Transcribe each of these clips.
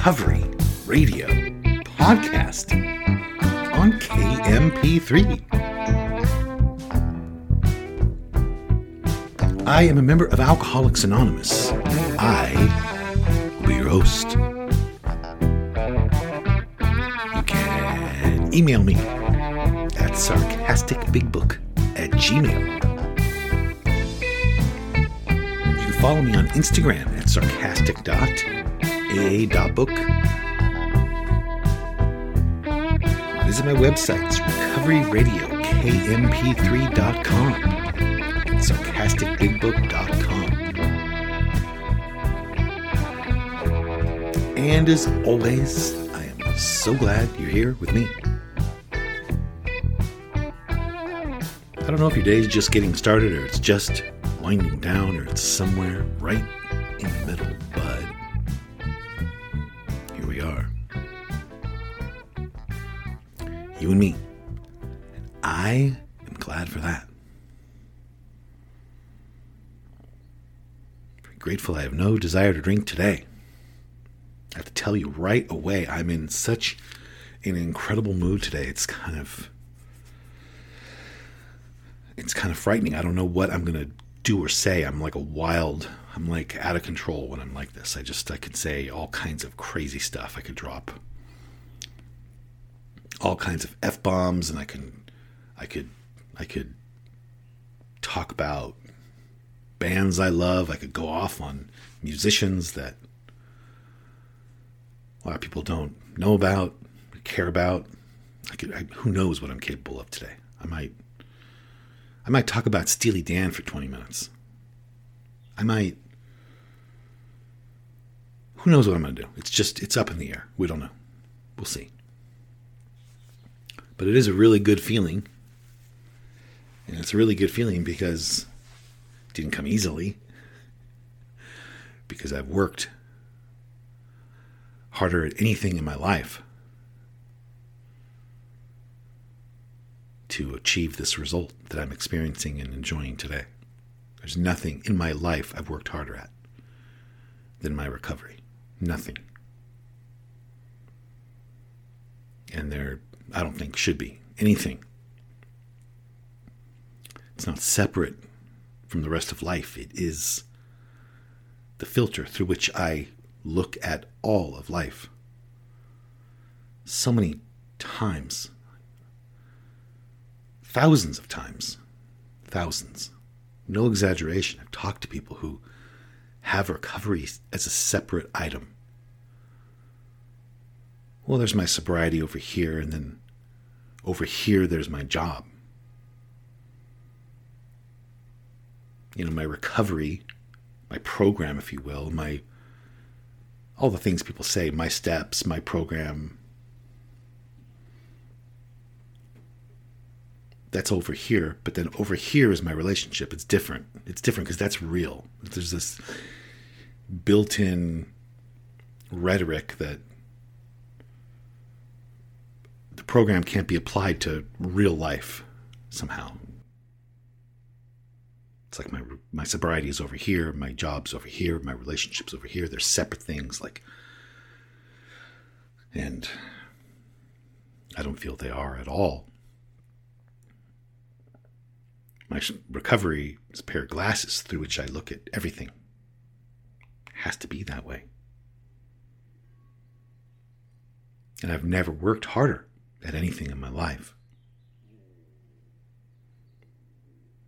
Recovery Radio podcast on KMP3. I am a member of Alcoholics Anonymous. I will be your host. You can email me at sarcasticbigbook at gmail. You can follow me on Instagram at sarcastic.aa.book. Visit my websites, recoveryradiokmp3.com and sarcasticbigbook.com. And as always, I am so glad you're here with me. I don't know if your day is just getting started or it's just winding down or it's somewhere right And me. And I am glad for that. Very grateful I have no desire to drink today. I have to tell you right away, I'm in such an incredible mood today. It's kind of it's kind of frightening. I don't know what I'm to do or say. I'm like a wild, I'm like out of control when I'm like this. I just, I could say all kinds of crazy stuff. I could drop all kinds of F bombs and I can, I could, I could talk about bands I love. I could go off on musicians that a lot of people don't know about, care about. I could, I, who knows what I'm capable of today? I might I might talk about Steely Dan for 20 minutes. I might. Who knows what I'm going to do? It's just, it's up in the air. We don't know. We'll see. But it is a really good feeling. And it's a really good feeling because it didn't come easily. Because I've worked harder at anything in my life to achieve this result that I'm experiencing and enjoying today. There's nothing in my life I've worked harder at than my recovery. Nothing. And there, I don't think, should be anything. It's not separate from the rest of life. It is the filter through which I look at all of life. So many times thousands of times. Thousands. No exaggeration. I've talked to people who have recovery as a separate item. Well, there's my sobriety over here, and then over here, there's my job. You know, my recovery, my program, if you will, my all the things people say, my steps, my program, that's over here, but then over here is my relationship. It's different. It's different because that's real. There's this built in rhetoric that the program can't be applied to real life somehow. It's like my my sobriety is over here, my job's over here, my relationships over here. They're separate things like and I don't feel they are at all. My recovery is a pair of glasses through which I look at everything. It has to be that way. And I've never worked harder at anything in my life.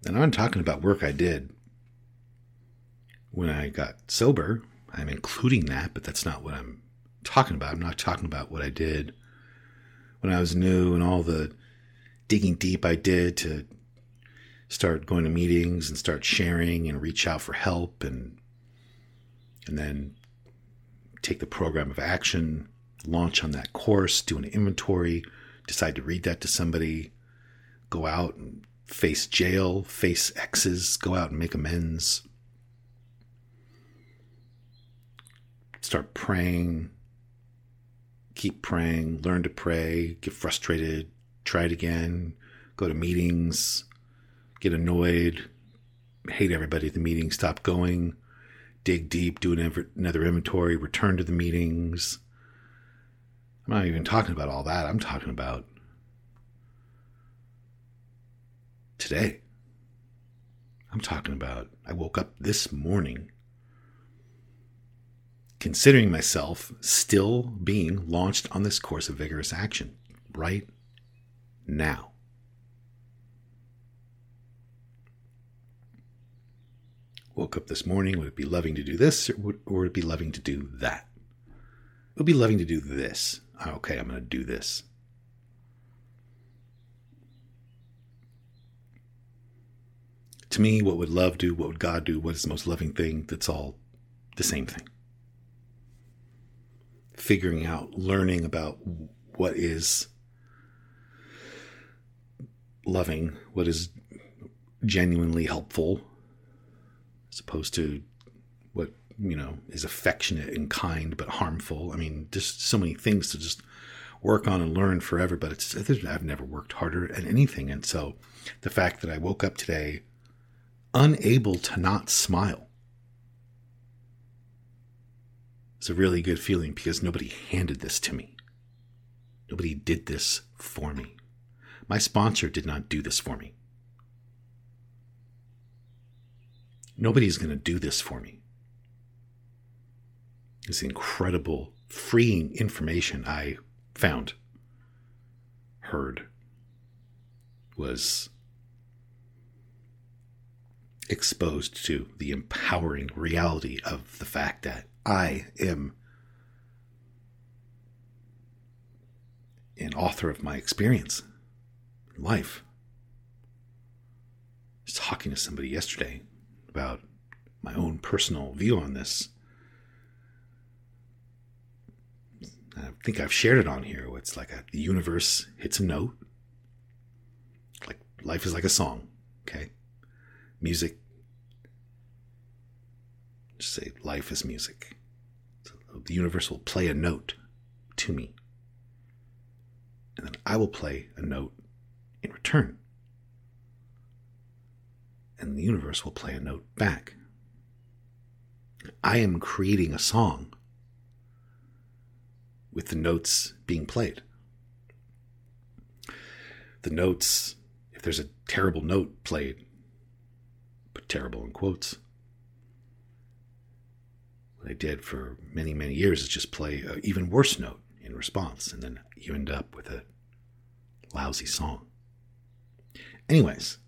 And I'm talking about work I did when I got sober. I'm including that, but that's not what I'm talking about. I'm not talking about what I did when I was new and all the digging deep I did to start going to meetings and start sharing and reach out for help and and then take the program of action, launch on that course, do an inventory, decide to read that to somebody, go out and face jail, face exes, go out and make amends, start praying, keep praying, learn to pray, get frustrated, try it again, go to meetings, get annoyed, hate everybody at the meeting, stop going, dig deep, do another inventory, return to the meetings. I'm not even talking about all that. I'm talking about today. I'm talking about I woke up this morning considering myself still being launched on this course of vigorous action right now. Woke up this morning, would it be loving to do this or would, or would it be loving to do that? It would be loving to do this. Okay, I'm going to do this. To me, what would love do? What would God do? What is the most loving thing? That's all the same thing figuring out, learning about what is loving, what is genuinely helpful, as opposed to you know, is affectionate and kind but harmful. I mean, just so many things to just work on and learn forever, but it's, I've never worked harder at anything. And so the fact that I woke up today unable to not smile It's a really good feeling because nobody handed this to me. Nobody did this for me. My sponsor did not do this for me. Nobody's going to do this for me. This incredible, freeing information I found, heard, was exposed to the empowering reality of the fact that I am an author of my experience in life. Talking to somebody yesterday about my own personal view on this. I think I've shared it on here. It's like a, the universe hits a note. Like life is like a song, okay? Music just say, life is music. So the universe will play a note to me. And then I will play a note in return. And the universe will play a note back. I am creating a song with the notes being played. The notes, if there's a terrible note played, put terrible in quotes, what I did for many, many years is just play an even worse note in response, and then you end up with a lousy song. Anyways,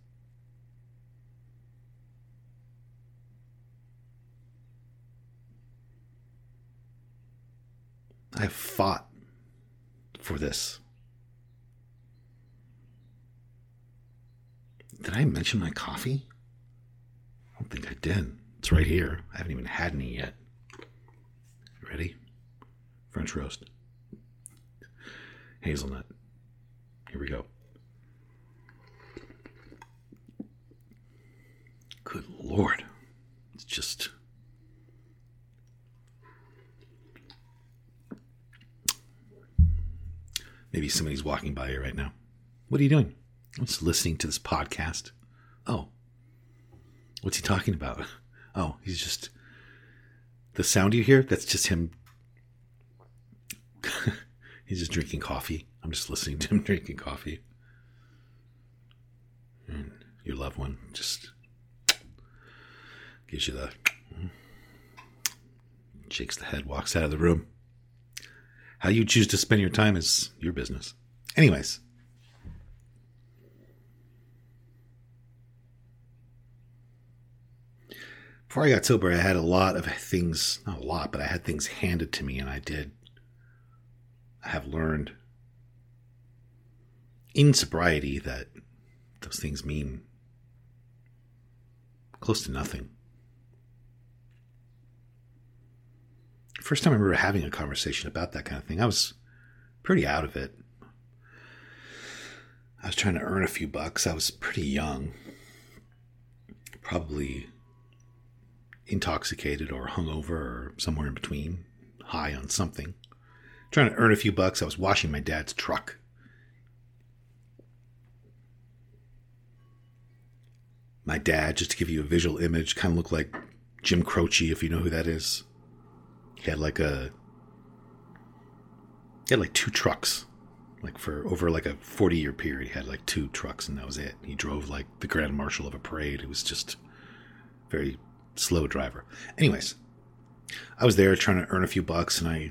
I have fought for this. Did I mention my coffee? I don't think I did. It's right here. I haven't even had any yet. Ready? French roast. Hazelnut. Here we go. Good Lord. It's just. Maybe somebody's walking by you right now. What are you doing? I'm just listening to this podcast. Oh. What's he talking about? Oh, he's just the sound you hear, that's just him. He's just drinking coffee. I'm just listening to him drinking coffee. And your loved one just gives you the hmm, shakes the head, walks out of the room. How you choose to spend your time is your business. Anyways, before I got sober, I had a lot of things, not a lot, but I had things handed to me, and I did. I have learned in sobriety that those things mean close to nothing. First time I remember having a conversation about that kind of thing. I was pretty out of it. I was trying to earn a few bucks. I was pretty young, probably intoxicated or hungover or somewhere in between, high on something. Trying to earn a few bucks. I was washing my dad's truck. My dad, just to give you a visual image, kind of looked like Jim Croce, if you know who that is. He had like a he had like two trucks. Like for over like a 40 year period, he had like two trucks and that was it. He drove like the grand marshal of a parade. It was just very slow driver. Anyways, I was there trying to earn a few bucks and I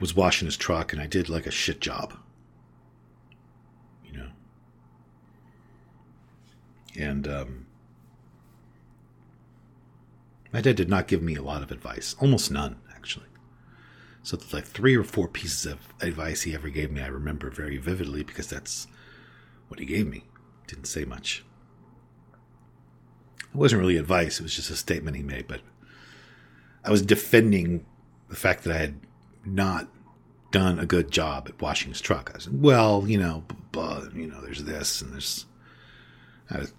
was washing his truck and I did like a shit job. You know. And um my dad did not give me a lot of advice, almost none, actually. So, the like three or four pieces of advice he ever gave me, I remember very vividly because that's what he gave me. Didn't say much. It wasn't really advice, it was just a statement he made, but I was defending the fact that I had not done a good job at washing his truck. I said, well, you know, you know, there's this and there's. I was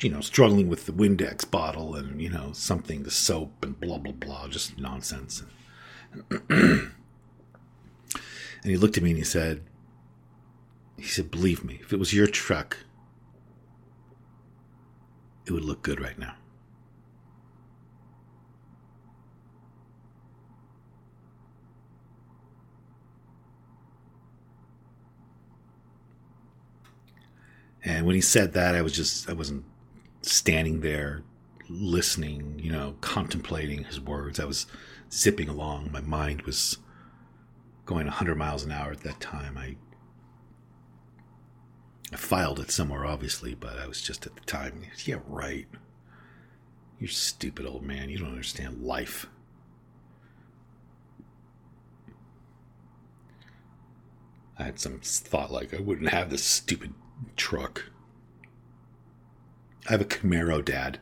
you know, struggling with the Windex bottle and, you know, something, the soap and blah, blah, blah, just nonsense. and he looked at me and he said, he said, believe me, if it was your truck, it would look good right now. And when he said that, I was just, I wasn't standing there listening, you know, contemplating his words. I was zipping along. My mind was going 100 miles an hour at that time. I I filed it somewhere, obviously, but I was just at the time. Yeah, right. You stupid old man. You don't understand life. I had some thought like I wouldn't have this stupid truck. I have a Camaro, Dad.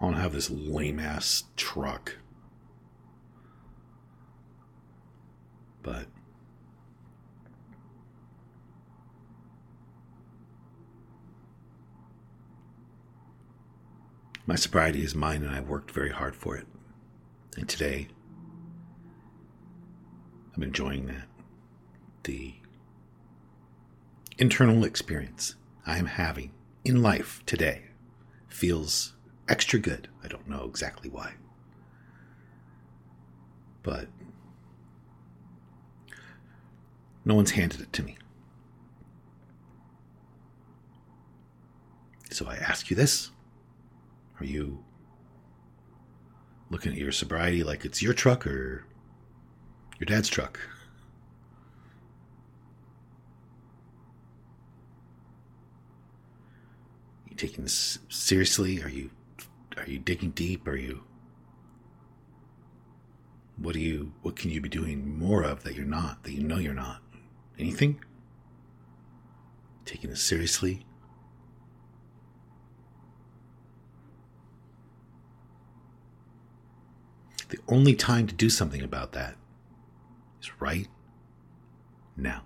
I don't have this lame ass truck. But my sobriety is mine and I worked very hard for it. And today, I'm enjoying that. The internal experience I am having in life today feels extra good. I don't know exactly why. But no one's handed it to me. So I ask you this Are you looking at your sobriety like it's your truck or your dad's truck? you taking this seriously? Are you are you digging deep? Are you what do you what can you be doing more of that you're not, that you know you're not? Anything? Taking this seriously? The only time to do something about that right now.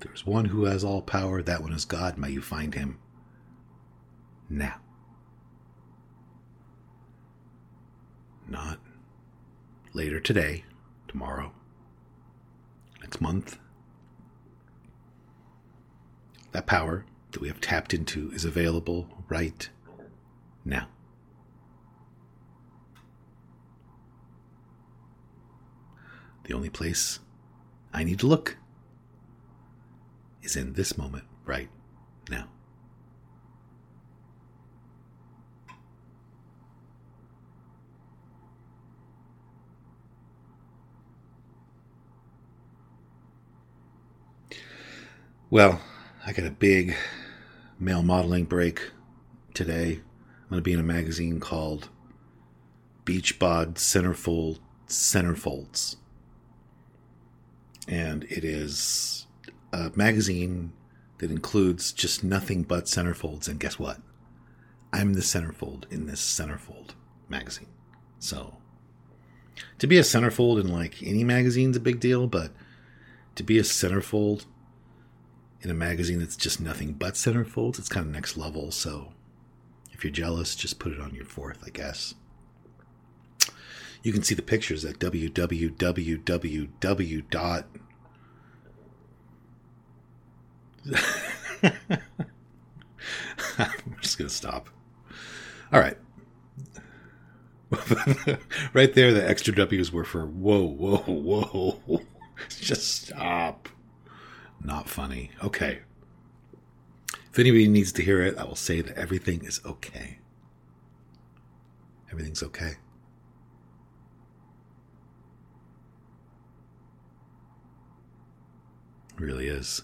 There's one who has all power. That one is God. May you find him now. Not later today, tomorrow, next month. That power that we have tapped into is available right now. The only place I need to look is in this moment, right now. Well, I got a big male modeling break today. I'm going to be in a magazine called Beach Bod Centerfold Centerfolds. and it is a magazine that includes just nothing but centerfolds. And guess what? I'm the centerfold in this centerfold magazine. So to be a centerfold in like any magazine's a big deal, but to be a centerfold in a magazine that's just nothing but centerfolds, it's kind of next level. So if you're jealous, just put it on your fourth, I guess. You can see the pictures at www. dot. I'm just going to stop. All right. right there, the extra W's were for whoa, whoa, whoa. Just stop. Not funny. Okay. If anybody needs to hear it, I will say that everything is okay. Everything's okay. It really is.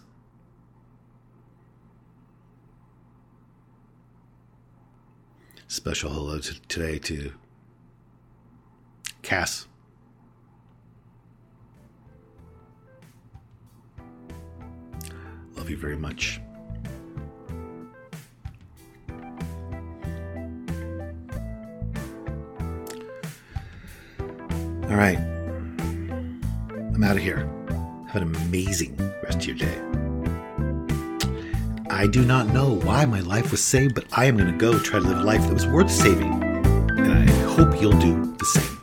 Special hello to today to Cass. Love you very much. All right. I'm out of here. Have an amazing rest of your day. I do not know why my life was saved, but I am going to go try to live a life that was worth saving. And I hope you'll do the same.